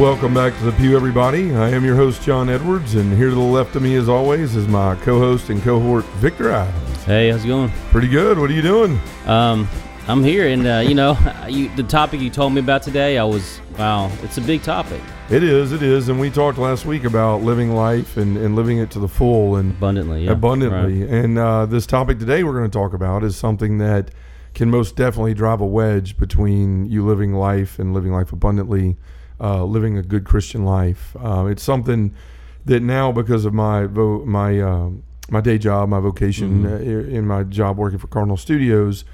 Welcome back to the Pew, everybody. I am your host, John Edwards, and here to the left of me, as always, is my co-host and cohort, Victor Adams. Hey, how's it going? Pretty good. What are you doing? Um, I'm here, and uh, you know, you, the topic you told me about today, I was wow, it's a big topic. It is. It is, and we talked last week about living life and, and living it to the full and Abundantly, yeah. abundantly. Right. And uh, this topic today we're going to talk about is something that can most definitely drive a wedge between you living life and living life abundantly, uh, living a good Christian life. Uh, it's something that now, because of my vo- my uh, my day job, my vocation Mhm. uh, in my job working for Cardinal Studios,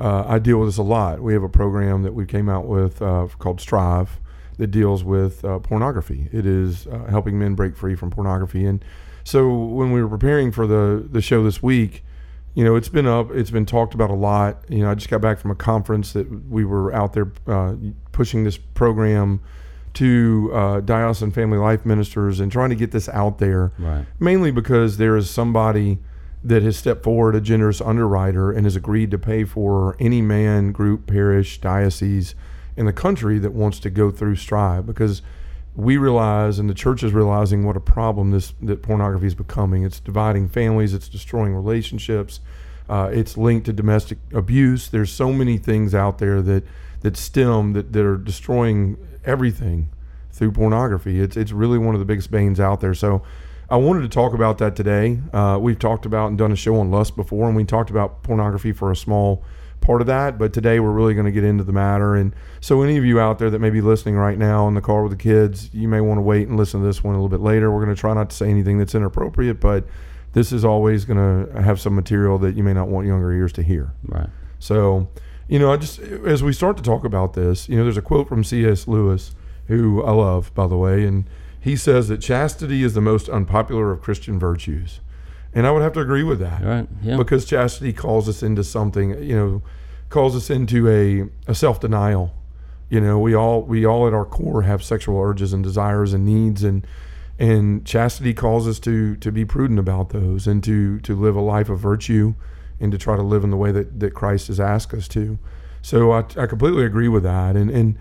uh, I deal with this a lot. We have a program that we came out with uh, called Strive that deals with uh, pornography. It is uh, helping men break free from pornography. And so when we were preparing for the the show this week, you know, it's been up, it's been talked about a lot. You know, I just got back from a conference that we were out there uh, pushing this program to uh, diocesan family life ministers and trying to get this out there Right. mainly because there is somebody that has stepped forward, a generous underwriter, and has agreed to pay for any man, group, parish, diocese in the country that wants to go through Strive because we realize and the church is realizing what a problem this that pornography is becoming. It's dividing families, it's destroying relationships, uh, it's linked to domestic abuse. There's so many things out there that that stem that, that are destroying everything through pornography. It's it's really one of the biggest banes out there. So I wanted to talk about that today. Uh, we've talked about and done a show on lust before, and we talked about pornography for a small part of that. But today we're really going to get into the matter. And so, any of you out there that may be listening right now in the car with the kids, you may want to wait and listen to this one a little bit later. We're going to try not to say anything that's inappropriate, but this is always going to have some material that you may not want younger ears to hear. Right. So, you know, I just as we start to talk about this, you know, there's a quote from C.S. Lewis, who I love, by the way, and he says that chastity is the most unpopular of Christian virtues, and I would have to agree with that Right. Yeah. because chastity calls us into something, you know, calls us into a, a self denial. You know, we all we all at our core have sexual urges and desires and needs and and chastity calls us to to be prudent about those and to to live a life of virtue and to try to live in the way that, that Christ has asked us to. So I, I completely agree with that. And and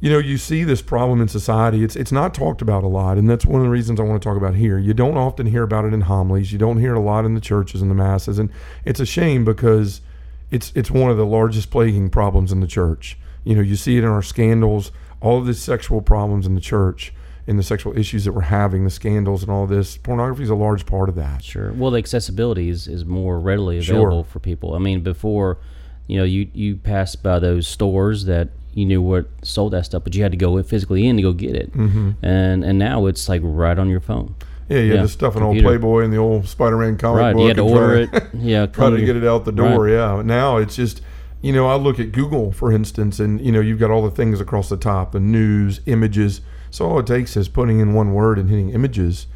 you know, you see this problem in society. It's it's not talked about a lot, and that's one of the reasons I want to talk about here. You don't often hear about it in homilies. You don't hear it a lot in the churches and the masses, and it's a shame because it's it's one of the largest plaguing problems in the church. You know, you see it in our scandals, all of the sexual problems in the church, and the sexual issues that we're having, the scandals and all this. Pornography is a large part of that. Sure. Well, the accessibility is, is more readily Sure. available for people. I mean, before, you know, you you passed by those stores that you knew what sold that stuff, but you had to go physically in to go get it. Mm-hmm. And and now it's like right on your phone. Yeah, you Yeah, had to stuff an old. Playboy and the old Spider-Man comic right. book. You had to try order it. Yeah. try to get it out the Right. door. Yeah. Now it's just, you know, I look at Google, for instance, and, you know, you've got all the things across the top the news, images. So all it takes is putting in one word and hitting images,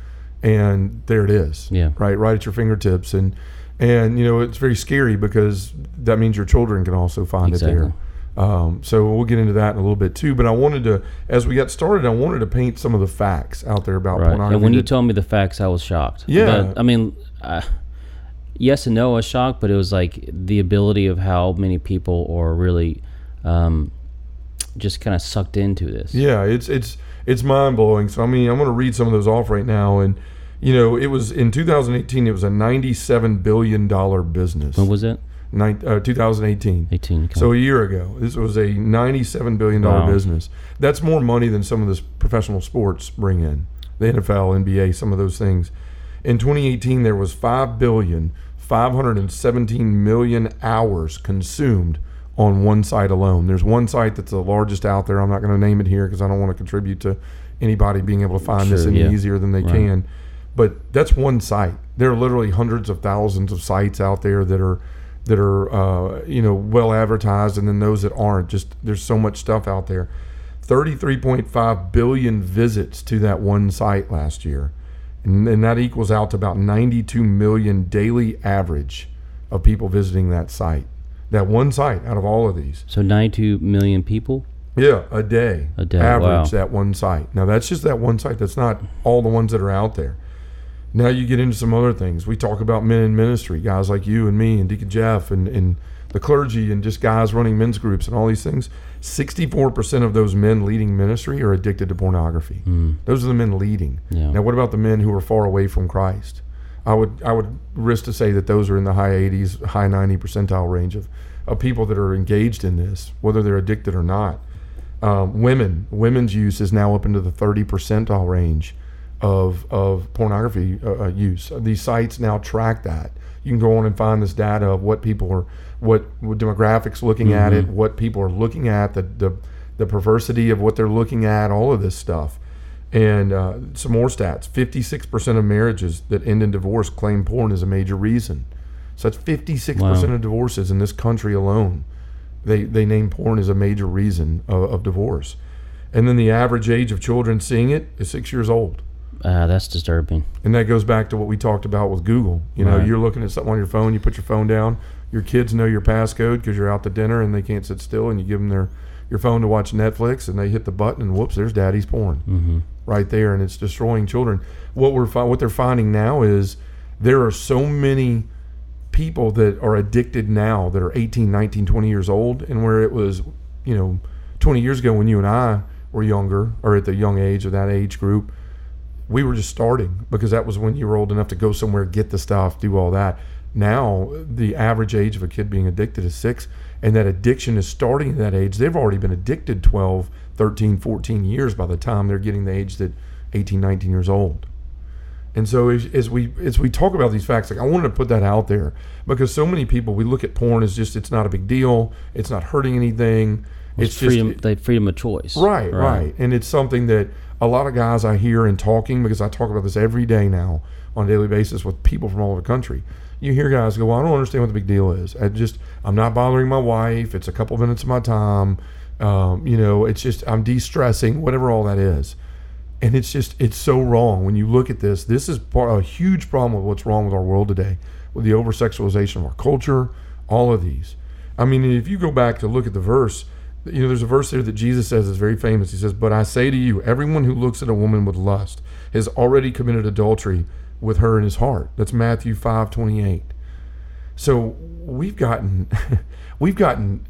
and there it is. Yeah. Right, right at your fingertips. And, and you know, it's very scary because that means your children can also find it there. Exactly. Um, so we'll get into that in a little bit too. But I wanted to, as we got started, I wanted to paint some of the facts out there about Right. pornography. And when you told me the facts, I was shocked. Yeah. But, I mean, uh, yes and no, I was shocked, but it was like the ability of how many people are really um, just kind of sucked into this. Yeah, it's it's it's mind blowing. So I mean, I'm going to read some of those off right now, and you know, it was in 2018. It was a 97 billion dollar business. When was it? Nin- uh, 2018. 18. okay. So a year ago, this was a 97 billion dollar Wow. business. That's more money than some of the professional sports bring in. The NFL, NBA, some of those things. In 2018, there was 5 billion 517 million hours consumed on one site alone. There's one site that's the largest out there. I'm not going to name it here because I don't want to contribute to anybody being able to find this any yeah. easier than they Right. can. But that's one site. There are literally hundreds of thousands of sites out there that are that are uh, you know well advertised, and then those that aren't. Just there's so much stuff out there. 33.5 billion visits to that one site last year, and, and that equals out to about 92 million daily average of people visiting that site. That one site out of all of these. So 92 million people. Yeah, a day. A day, Average wow. that one site. Now that's just that one site. That's not all the ones that are out there. Now you get into some other things. We talk about men in ministry, guys like you and me and Deacon Jeff and, and the clergy and just guys running men's groups and all these things. 64% of those men leading ministry are addicted to pornography. Hmm. Those are the men leading. Yeah. Now what about the men who are far away from Christ? I would I would risk to say that those are in the high 80s, high 90 percentile range of, of people that are engaged in this, whether they're addicted or not. Um, women, women's use is now up into the 30 percentile range of of pornography uh, uh, use. These sites now track that. You can go on and find this data of what people are, what, what demographics looking at it, what people are looking at, the, the the perversity of what they're looking at, all of this stuff. And uh, some more stats: fifty-six percent of marriages that end in divorce claim porn as a major reason. So that's fifty-six percent Wow. of divorces in this country alone. They they name porn as a major reason of, of divorce. And then the average age of children seeing it is six years old. Ah, that's disturbing. And that goes back to what we talked about with Google. You know, Right. you're looking at something on your phone, you put your phone down, your kids know your passcode because you're out to dinner and they can't sit still, and you give them their your phone to watch Netflix, and they hit the button, and whoops, there's daddy's porn hmm right there, and it's destroying children. What we're fi- what they're finding now is there are so many people that are addicted now that are 18, 19, 20 years old, and where it was, you know, 20 years ago when you and I were younger or at the young age of that age group, we were just starting because that was when you were old enough to go somewhere, get the stuff, do all that. Now, the average age of a kid being addicted is six, and that addiction is starting at that age. They've already been addicted 12, 13, 14 years by the time they're getting the age that 18, 19 years old. And so as, as we as we talk about these facts, like I wanted to put that out there because so many people we look at porn as just it's not a big deal, it's not hurting anything, It's, it's, freedom. just the freedom of choice. Right, right, And it's something that a lot of guys I hear in talking because I talk about this every day now on a daily basis with people from all over the country. You hear guys go, "Well, I don't understand what the big deal is. I just I'm not bothering my wife. It's a couple minutes of my time. Um, you know, it's just I'm de-stressing, whatever all that is." And it's just it's so wrong when you look at this. This is part, a huge problem with what's wrong with our world today, with the over sexualization of our culture, all of these. I mean, if you go back to look at the verse, you know, there's a verse there that Jesus says is very famous. He says, But I say to you, everyone who looks at a woman with lust has already committed adultery with her in his heart. That's Matthew five twenty eight. So we've gotten we've gotten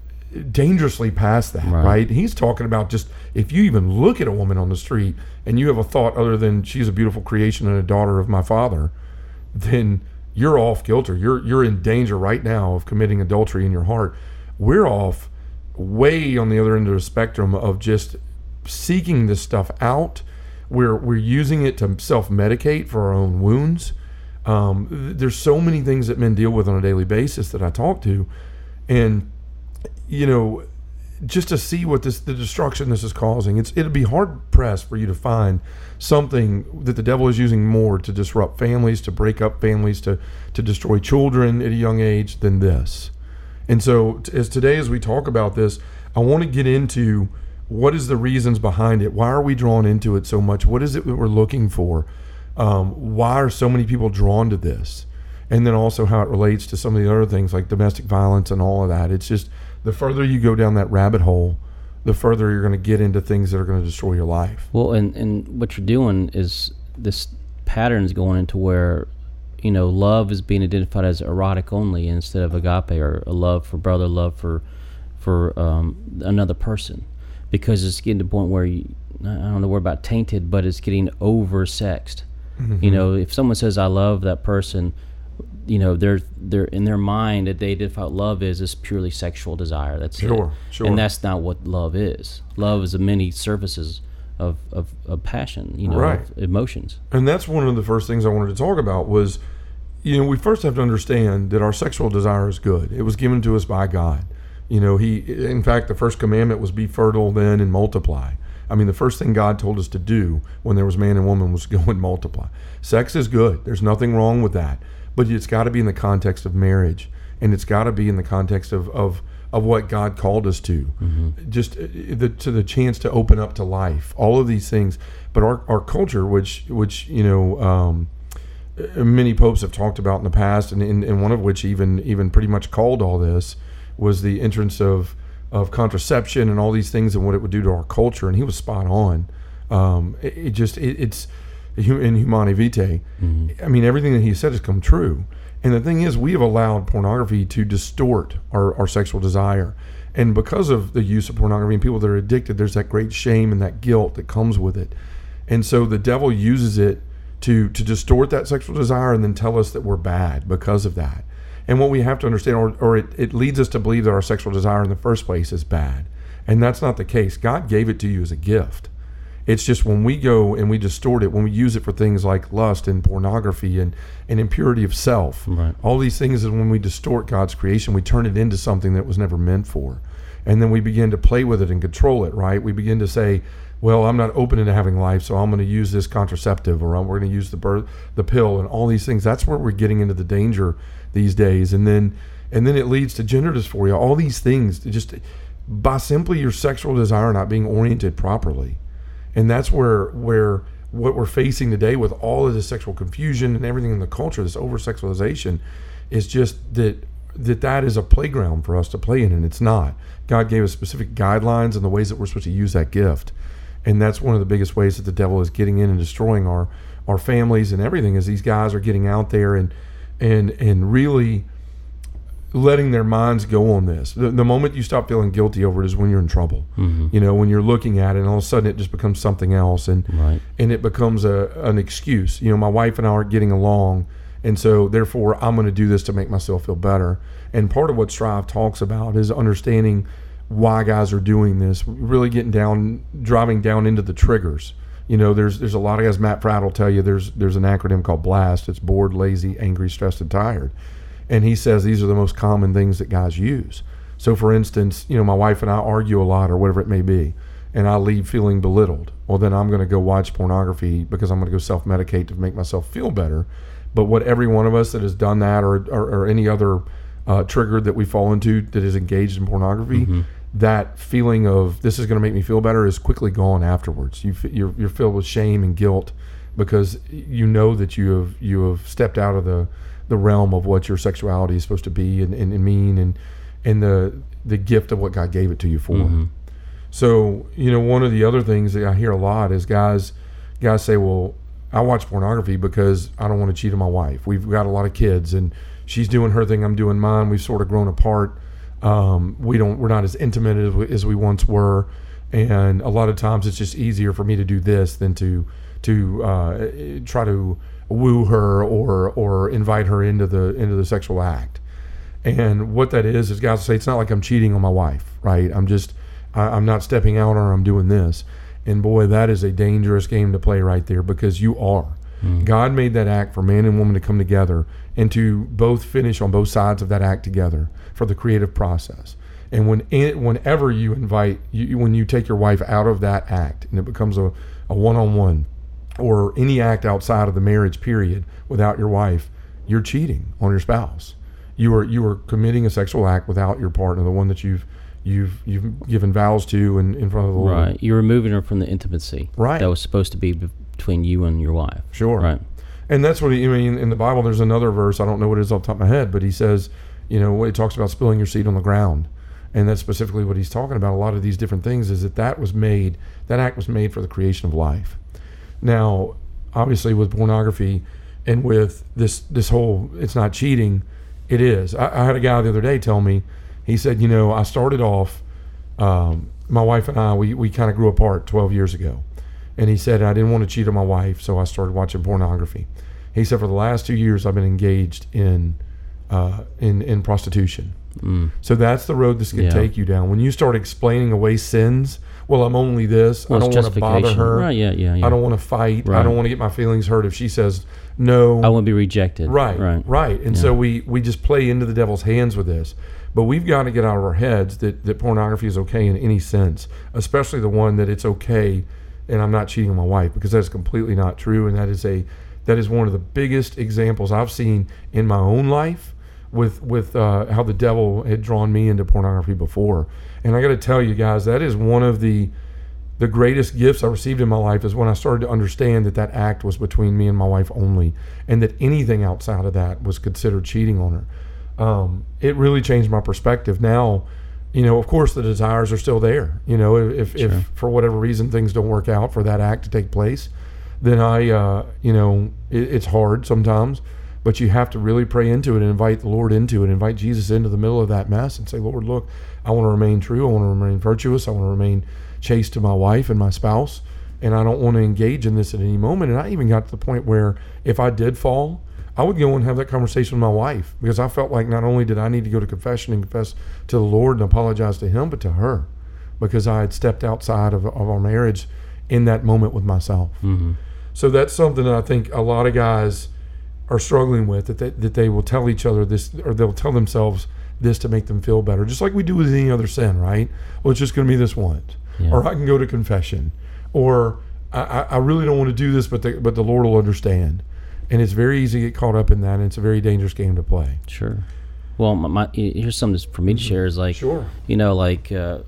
dangerously past that, Right. right. He's talking about just if you even look at a woman on the street and you have a thought other than she's a beautiful creation and a daughter of my father, then you're off kilter. You're you're in danger right now of committing adultery in your heart. We're off way on the other end of the spectrum of just seeking this stuff out. We're we're using it to self-medicate for our own wounds. Um, there's so many things that men deal with on a daily basis that I talk to, and you know, just to see what this the destruction this is causing, it's it'd be hard pressed for you to find something that the devil is using more to disrupt families, to break up families, to to destroy children at a young age than this. And so, as today, as we talk about this, I want to get into what is the reasons behind it. Why are we drawn into it so much? What is it that we're looking for? Um, why are so many people drawn to this? And then also how it relates to some of the other things like domestic violence and all of that. It's just the further you go down that rabbit hole, the further you're going to get into things that are going to destroy your life. Well, and and what you're doing is this pattern is going into where, you know, love is being identified as erotic only instead of agape or a love for brother, love for for um, another person, because it's getting to the point where you, I don't know word about tainted, but it's getting oversexed. Mm-hmm. You know, if someone says I love that person, you know, they're they're in their mind that they identify what love is is purely sexual desire. That's Sure, it. sure. And that's not what love is. Love is the many surfaces of, of, of passion, you know, Right. emotions. And that's one of the first things I wanted to talk about was, you know, we first have to understand that our sexual desire is good. It was given to us by God. You know, He, in fact, the first commandment was be fertile then and multiply. I mean, the first thing God told us to do when there was man and woman was go and multiply. Sex is good. There's nothing wrong with that. But it's got to be in the context of marriage, and it's got to be in the context of, of, of what God called us to. Just uh, the, to the chance to open up to life, all of these things. But our, our culture, which which you know, um, uh, many popes have talked about in the past, and, and, and one of which even even pretty much called all this was the entrance of of contraception and all these things and what it would do to our culture. And he was spot on. Um, it, it, just it, it's in Humanae Vitae. Mm-hmm. I mean, everything that he said has come true. And the thing is, we have allowed pornography to distort our, our sexual desire. And because of the use of pornography and people that are addicted, there's that great shame and that guilt that comes with it. And so the devil uses it to to distort that sexual desire and then tell us that we're bad because of that. And what we have to understand, or, or it, it leads us to believe that our sexual desire in the first place is bad. And that's not the case. God gave it to you as a gift. It's just when we go and we distort it, when we use it for things like lust and pornography and, and impurity of self, right. all these things is when we distort God's creation, we turn it into something that was never meant for. And then we begin to play with it and control it, right? We begin to say, well, I'm not open into having life, so I'm going to use this contraceptive or we're going to use the birth, the pill and all these things. That's where we're getting into the danger these days. And then and then it leads to gender dysphoria, all these things just by simply your sexual desire not being oriented properly and that's where where what we're facing today with all of this sexual confusion and everything in the culture, this over sexualization, is just that that that is a playground for us to play in, and it's not. God gave us specific guidelines and the ways that we're supposed to use that gift, and that's one of the biggest ways that the devil is getting in and destroying our our families and everything. Is these guys are getting out there and and and really letting their minds go on this. The, the, moment you stop feeling guilty over it is when you're in trouble. Mm-hmm. You know, when you're looking at it, and all of a sudden it just becomes something else, and right. and it becomes a an excuse. You know, my wife and I aren't getting along, and so therefore I'm going to do this to make myself feel better. And part of what Strive talks about is understanding why guys are doing this, really getting down, driving down into the triggers. You know, there's there's a lot of guys. Matt Fradd will tell you there's there's an acronym called BLAST. It's bored, lazy, angry, stressed, and tired and he says these are the most common things that guys use. So, for instance, you know, my wife and I argue a lot or whatever it may be, and I leave feeling belittled. Well, then I'm going to go watch pornography because I'm going to go self medicate to make myself feel better. But what every one of us that has done that or, or, or any other uh, trigger that we fall into that is engaged in pornography, mm-hmm. That feeling of this is going to make me feel better is quickly gone afterwards. You, you're, you're filled with shame and guilt because you know that you have you have stepped out of the the realm of what your sexuality is supposed to be and, and, and mean and and the the gift of what God gave it to you for. Mm-hmm. So you know, one of the other things that I hear a lot is guys guys say, "Well, I watch pornography because I don't want to cheat on my wife. We've got a lot of kids, and she's doing her thing, I'm doing mine. We've sort of grown apart. Um, we don't, we're not as intimate as we, as we once were, and a lot of times it's just easier for me to do this than to to uh, try to woo her or or invite her into the into the sexual act. And what that is is guys say it's not like I'm cheating on my wife, right? I'm just I, am not stepping out or I'm doing this. And boy, that is a dangerous game to play right there because you are. Mm. God made that act for man and woman to come together and to both finish on both sides of that act together for the creative process. And when whenever you invite, you, when you take your wife out of that act and it becomes a, a one-on-one, or any act outside of the marriage period without your wife, you're cheating on your spouse. You are you are committing a sexual act without your partner, the one that you've you've you've given vows to in, in front of the Lord. Right. You're removing her from the intimacy. Right. That was supposed to be between you and your wife. Sure. Right. And that's what he, I mean in the Bible. There's another verse I don't know what it is off the top of my head, but he says, you know, it talks about spilling your seed on the ground, and that's specifically what he's talking about. A lot of these different things is that that was made, that act was made for the creation of life. Now, obviously, with pornography and with this this whole, it's not cheating, it is. I, I had a guy the other day tell me, he said, you know, I started off, um, my wife and I, we, we kind of grew apart 12 years ago. And he said, I didn't want to cheat on my wife, so I started watching pornography. He said, for the last two years, I've been engaged in, uh, in, in prostitution. Mm. So that's the road this can Yeah. take you down. When you start explaining away sins, well, I'm only this. Well, I don't want to bother her. Right. Yeah. Yeah. yeah. I don't want to fight. I don't want to get my feelings hurt if she says no. I want to be rejected. right, Right. right. And Yeah. so we we just play into the devil's hands with this. But we've got to get out of our heads that that pornography is okay in any sense, especially the one that it's okay and I'm not cheating on my wife because that's completely not true and that is a that is one of the biggest examples I've seen in my own life with with uh, how the devil had drawn me into pornography before. And I got to tell you guys, that is one of the the greatest gifts I received in my life is when I started to understand that that act was between me and my wife only, and that anything outside of that was considered cheating on her. Um, it really changed my perspective. Now, you know, of course, the desires are still there. You know, if, Sure. if for whatever reason things don't work out for that act to take place, then I, uh, you know, it, it's hard sometimes. But you have to really pray into it and invite the Lord into it, invite Jesus into the middle of that mess, and say, Lord, look, I want to remain true. I want to remain virtuous. I want to remain chaste to my wife and my spouse, and I don't want to engage in this at any moment. And I even got to the point where if I did fall, I would go and have that conversation with my wife because I felt like not only did I need to go to confession and confess to the Lord and apologize to Him, but to her because I had stepped outside of, of our marriage in that moment with myself. hmm So that's something that I think a lot of guys are struggling with that they, that they will tell each other this or they'll tell themselves this to make them feel better, just like we do with any other sin, right? Well, it's just going to be this once, Yeah. or I can go to confession, or I, I I really don't want to do this, but the, but the Lord will understand. And it's very easy to get caught up in that, and it's a very dangerous game to play. Sure. Well, my, my here's something for me to share is like Sure. you know like uh,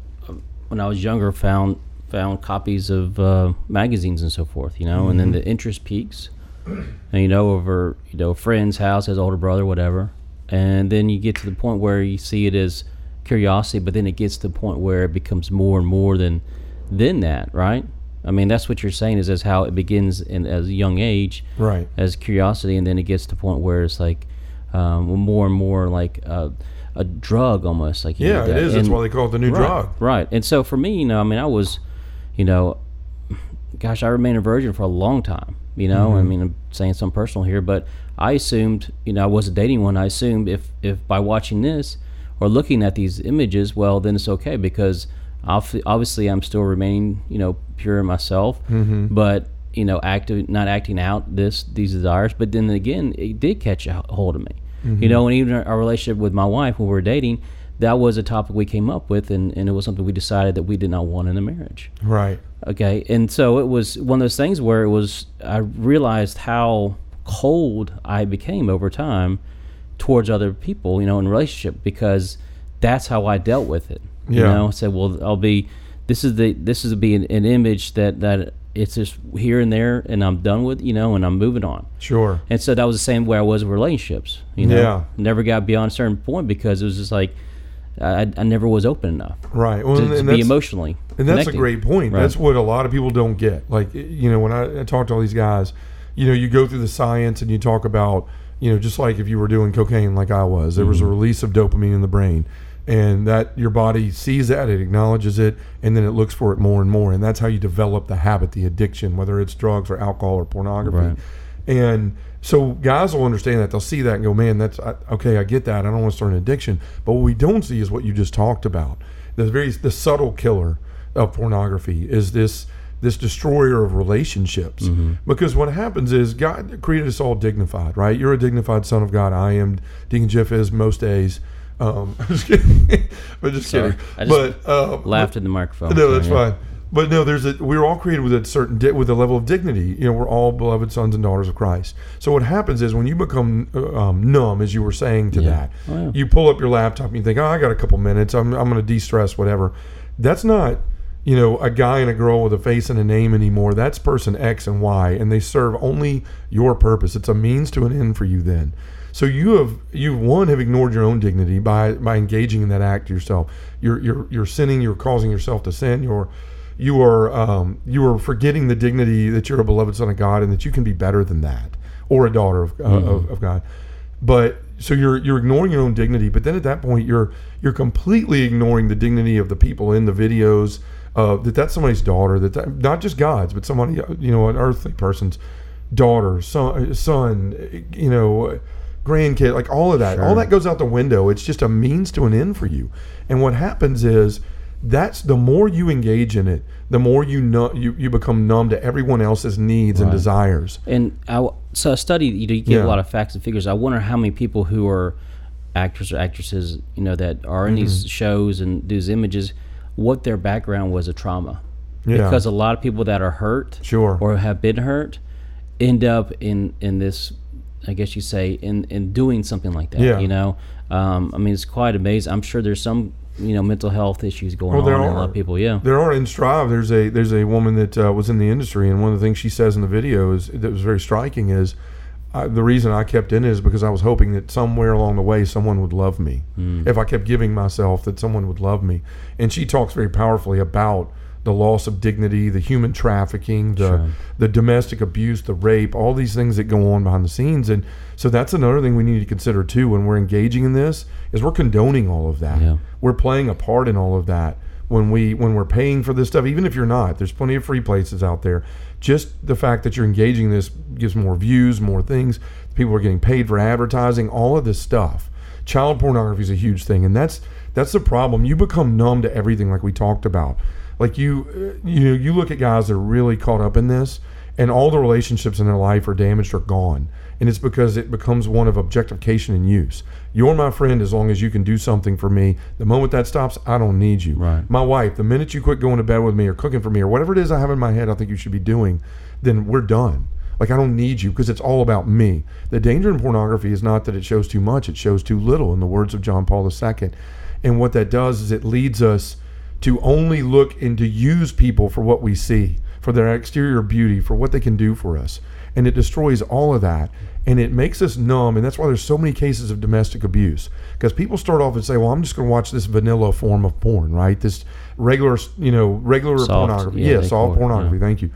when I was younger found found copies of uh, magazines and so forth you know and then the interest peaks and you know over you know friend's house has older brother whatever and then you get to the point where you see it as curiosity but then it gets to the point where it becomes more and more than than that right I mean that's what you're saying is as how it begins in as a young age Right. as curiosity, and then it gets to the point where it's like um, more and more like a, a drug almost. Like Yeah, it is. That's why they call it the new right, drug. Right. And so for me, you know, I mean, I was, you know, gosh, I remained a virgin for a long time. You know, Mm-hmm. I mean, I'm saying something personal here, but I assumed, you know, I wasn't dating one. I assumed if if by watching this or looking at these images, well, then it's okay because obviously I'm still remaining, you know, pure in myself, Mm-hmm. but you know, active, not acting out this these desires. But then again, it did catch a hold of me. Mm-hmm. You know, and even our, relationship with my wife when we were dating, that was a topic we came up with, and, and it was something we decided that we did not want in a marriage. Right. Okay, and so it was one of those things where it was I realized how cold I became over time towards other people, you know, in relationship because that's how I dealt with it. You Yeah. know, I said, well, I'll be this is the this is be an, an image that that it's just here and there, and I'm done with, you know, and I'm moving on. Sure. And so that was the same way I was with relationships. You know, Yeah. never got beyond a certain point because it was just like I, I never was open enough Right. Well, to, and to be that's- emotionally. And that's a great point. Right. That's what a lot of people don't get. Like, you know, when I, I talk to all these guys, you know, you go through the science and you talk about, you know, just like if you were doing cocaine like I was, there Mm-hmm. was a release of dopamine in the brain. And that your body sees that, it acknowledges it, and then it looks for it more and more. And that's how you develop the habit, the addiction, whether it's drugs or alcohol or pornography. Right. And so guys will understand that. They'll see that and go, man, that's I, okay. I get that. I don't want to start an addiction. But what we don't see is what you just talked about. The very the subtle killer of pornography is this this destroyer of relationships. Mm-hmm. Because what happens is God created us all dignified, right? You're a dignified son of God. I am. Deacon Jeff is most days. Um, just kidding. but just Sorry. kidding. I just but uh, Laughed in the microphone. no, so, that's yeah. fine. But no, there's a we're all created with a certain di- with a level of dignity. You know, we're all beloved sons and daughters of Christ. So what happens is when you become uh, um, numb, as you were saying to Yeah. that, Oh, yeah. you pull up your laptop and you think, oh, I got a couple minutes. I'm I'm going to de-stress, whatever. That's not you know a guy and a girl with a face and a name anymore. That's person X and Y, and they serve only your purpose. It's a means to an end for you. Then. So you have you one have ignored your own dignity by by engaging in that act yourself. You're you're you're sinning. You're causing yourself to sin. You're you are um, you are forgetting the dignity that you're a beloved son of God and that you can be better than that or a daughter of, uh, of, of God. But so you're you're ignoring your own dignity. But then at that point you're you're completely ignoring the dignity of the people in the videos. Uh, that that's somebody's daughter. That, that not just God's, but somebody you know an earthly person's daughter, son, son you know, grandkid, like all of that. All that goes out the window. It's just a means to an end for you. And what happens is that's the more you engage in it, the more you know you, you become numb to everyone else's needs and desires. And I, w- so I studied, you know, you get Yeah. a lot of facts and figures. I wonder how many people who are actors or actresses, you know, that are in Mm-hmm. these shows and these images, what their background was a trauma. Yeah. Because a lot of people that are hurt Sure. or have been hurt end up in, in this, I guess you say, in, in doing something like that, Yeah. you know? Um, I mean, it's quite amazing. I'm sure there's some you know mental health issues going Well, on there in a lot of people. Yeah. There are in Strive. There's a there's a woman that uh, was in the industry, and one of the things she says in the video is that was very striking is uh, the reason I kept in it is because I was hoping that somewhere along the way someone would love me. If I kept giving myself, that someone would love me. And she talks very powerfully about the loss of dignity, the human trafficking, the Sure. the domestic abuse, the rape, all these things that go on behind the scenes. And so that's another thing we need to consider too when we're engaging in this is we're condoning all of that. Yeah. We're playing a part in all of that when we when we're paying for this stuff. Even if you're not, there's plenty of free places out there. Just the fact that you're engaging in this gives more views, more things. People are getting paid for advertising, all of this stuff. Child pornography is a huge thing, and that's that's the problem. You become numb to everything, like we talked about. Like you, uh, you know, you look at guys that are really caught up in this, and all the relationships in their life are damaged or gone, and it's because it becomes one of objectification and use. You're my friend as long as you can do something for me. The moment that stops, I don't need you. Right. My wife, the minute you quit going to bed with me or cooking for me or whatever it is I have in my head, I think you should be doing, then we're done. Like I don't need you because it's all about me. The danger in pornography is not that it shows too much; it shows too little. In the words of John Paul II, and what that does is it leads us to only look and to use people for what we see, for their exterior beauty, for what they can do for us, and it destroys all of that. And it makes us numb, and that's why there's so many cases of domestic abuse. Because people start off and say, "Well, I'm just going to watch this vanilla form of porn, right? This regular, you know, regular Soft, pornography. yeah, Yeah, soft pornography. yeah. Thank you."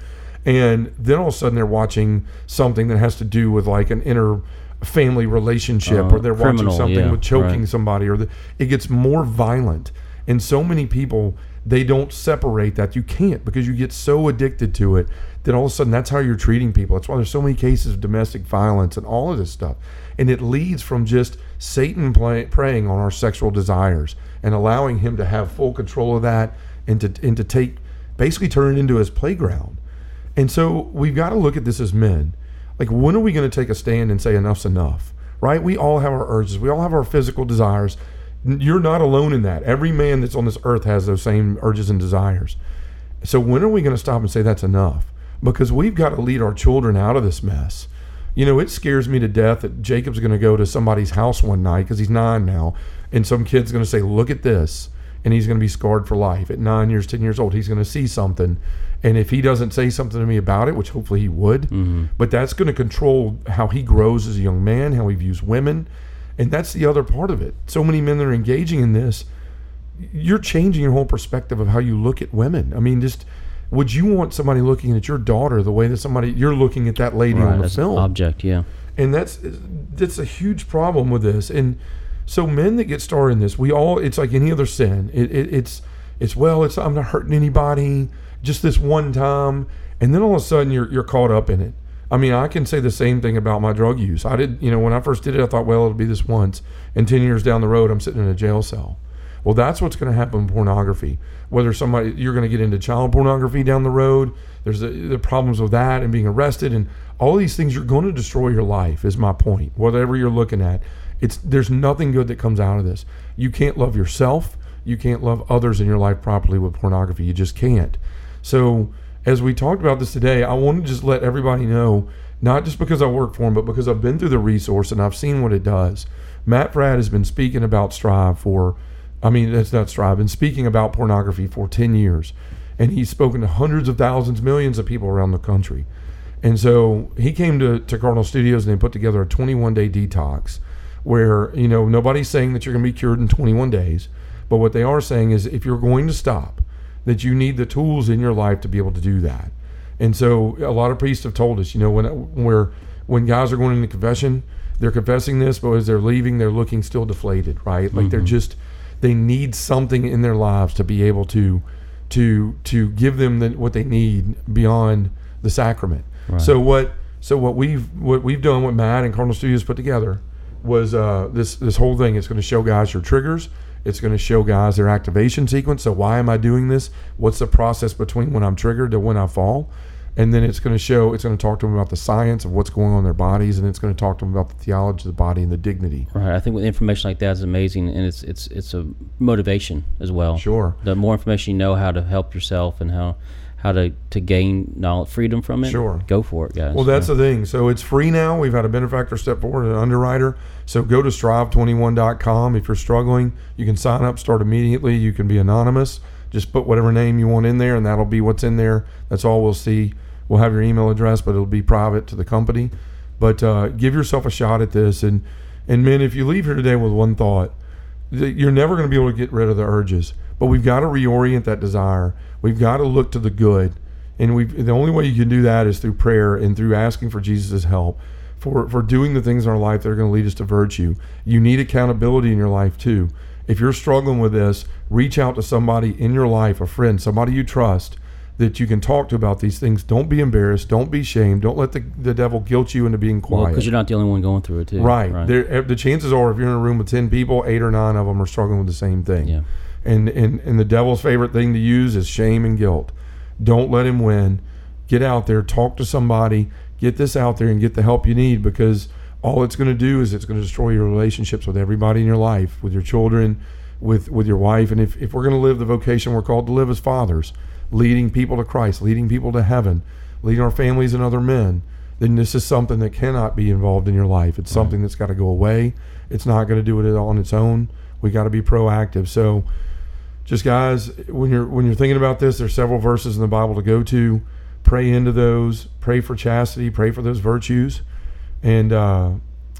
And then all of a sudden they're watching something that has to do with like an inner family relationship, Uh, or they're criminal, watching something yeah, with choking right. somebody, or the, it gets more violent. And so many people they don't separate that. You can't because you get so addicted to it that all of a sudden that's how you're treating people. That's why there's so many cases of domestic violence and all of this stuff. And it leads from just Satan play, preying on our sexual desires and allowing him to have full control of that and to and to take basically turn it into his playground. And so we've got to look at this as men. Like, when are we going to take a stand and say enough's enough? Right? We all have our urges. We all have our physical desires. You're not alone in that. Every man that's on this earth has those same urges and desires. So when are we going to stop and say that's enough? Because we've got to lead our children out of this mess. You know, it scares me to death that Jacob's going to go to somebody's house one night because he's nine now, and some kid's going to say, "Look at this," and he's going to be scarred for life. At nine years, ten years old, he's going to see something, and if he doesn't say something to me about it, which hopefully he would, mm-hmm. but that's going to control how he grows as a young man, how he views women, and that's the other part of it. So many men that are engaging in this, you're changing your whole perspective of how you look at women. I mean, just would you want somebody looking at your daughter the way that somebody you're looking at that lady Right, on the film? object. Yeah. and that's that's a huge problem with this. And so men that get started in this, we all it's like any other sin. It, it, it's it's well, it's I'm not hurting anybody, just this one time, and then all of a sudden you're you're caught up in it. I mean, I can say the same thing about my drug use. I did, you know, when I first did it, I thought, well, it'll be this once, and ten years down the road, I'm sitting in a jail cell. Well, that's what's going to happen with pornography. Whether somebody you're going to get into child pornography down the road, there's the, the problems with that and being arrested and all these things. You're going to destroy your life. Is my point. Whatever you're looking at, it's there's nothing good that comes out of this. You can't love yourself. You can't love others in your life properly with pornography. You just can't. So as we talked about this today, I want to just let everybody know, not just because I work for him, but because I've been through the resource and I've seen what it does. Matt Fradd has been speaking about Strive for, I mean, that's not Strive, been speaking about pornography for 10 years. And he's spoken to hundreds of thousands, millions of people around the country. And so he came to, to Cardinal Studios and they put together a 21 day detox where, you know, nobody's saying that you're going to be cured in 21 days. But what they are saying is if you're going to stop, that you need the tools in your life to be able to do that. And so a lot of priests have told us, you know, when where when guys are going into confession, they're confessing this, but as they're leaving, they're looking still deflated, right? Like they're mm-hmm. just they need something in their lives to be able to to to give them the, what they need beyond the sacrament. So what so what we've what we've done, what Matt and Cardinal Studios put together was uh, this this whole thing. It's going to show guys your triggers. It's going to show guys their activation sequence. So why am I doing this? What's the process between when I'm triggered to when I fall? And then it's going to show. It's going to talk to them about the science of what's going on in their bodies, and it's going to talk to them about the theology of the body and the dignity. Right. I think with information like that is amazing, and it's it's it's a motivation as well. Sure. The more information you know how to help yourself and how how to to gain knowledge, freedom from it, Sure. go for it, guys. Well, that's Yeah. the thing. So it's free now. We've had a benefactor step forward, an underwriter. So go to strive21.com. If you're struggling, you can sign up, start immediately. You can be anonymous. Just put whatever name you want in there, and that'll be what's in there. That's all we'll see. We'll have your email address, but it'll be private to the company. But uh, give yourself a shot at this. And, and men, if you leave here today with one thought, you're never going to be able to get rid of the urges. But we've got to reorient that desire. We've got to look to the good. And we the only way you can do that is through prayer and through asking for Jesus' help for, for doing the things in our life that are going to lead us to virtue. You need accountability in your life too. If you're struggling with this, reach out to somebody in your life, a friend, somebody you trust that you can talk to about these things. Don't be embarrassed. Don't be shamed. Don't let the, the devil guilt you into being quiet. because you're not the only one going through it too. Right. Right. There, eh, the chances are, if you're in a room with ten people, eight or nine of them are struggling with the same thing. Yeah. And and and the devil's favorite thing to use is shame and guilt. Don't let him win. Get out there, talk to somebody, get this out there, and get the help you need because all it's going to do is it's going to destroy your relationships with everybody in your life, with your children, with with your wife. And if if we're going to live the vocation we're called to live as fathers, leading people to Christ, leading people to heaven, leading our families and other men, then this is something that cannot be involved in your life. It's something that's got to go away. It's not going to do it on its own. We got to be proactive. So, just guys, when you're when you're thinking about this, there's several verses in the Bible to go to. Pray into those. Pray for chastity. Pray for those virtues, and uh,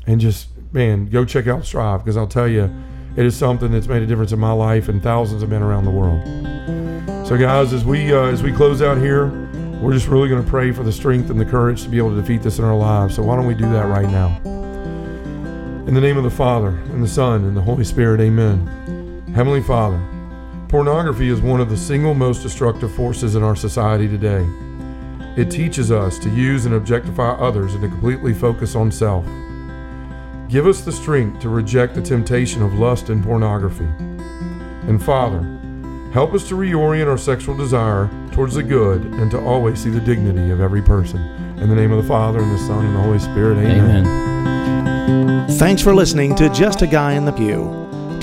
and just man, go check out Strive because I'll tell you, it is something that's made a difference in my life and thousands of men around the world. So, guys, as we uh, as we close out here, we're just really going to pray for the strength and the courage to be able to defeat this in our lives. So, why don't we do that right now? In the name of the Father and the Son and the Holy Spirit, Amen. Heavenly Father, pornography is one of the single most destructive forces in our society today. It teaches us to use and objectify others and to completely focus on self. Give us the strength to reject the temptation of lust and pornography. And Father, help us to reorient our sexual desire towards the good and to always see the dignity of every person. In the name of the Father, and the Son, and the Holy Spirit, amen. Amen. Thanks for listening to Just a Guy in the Pew.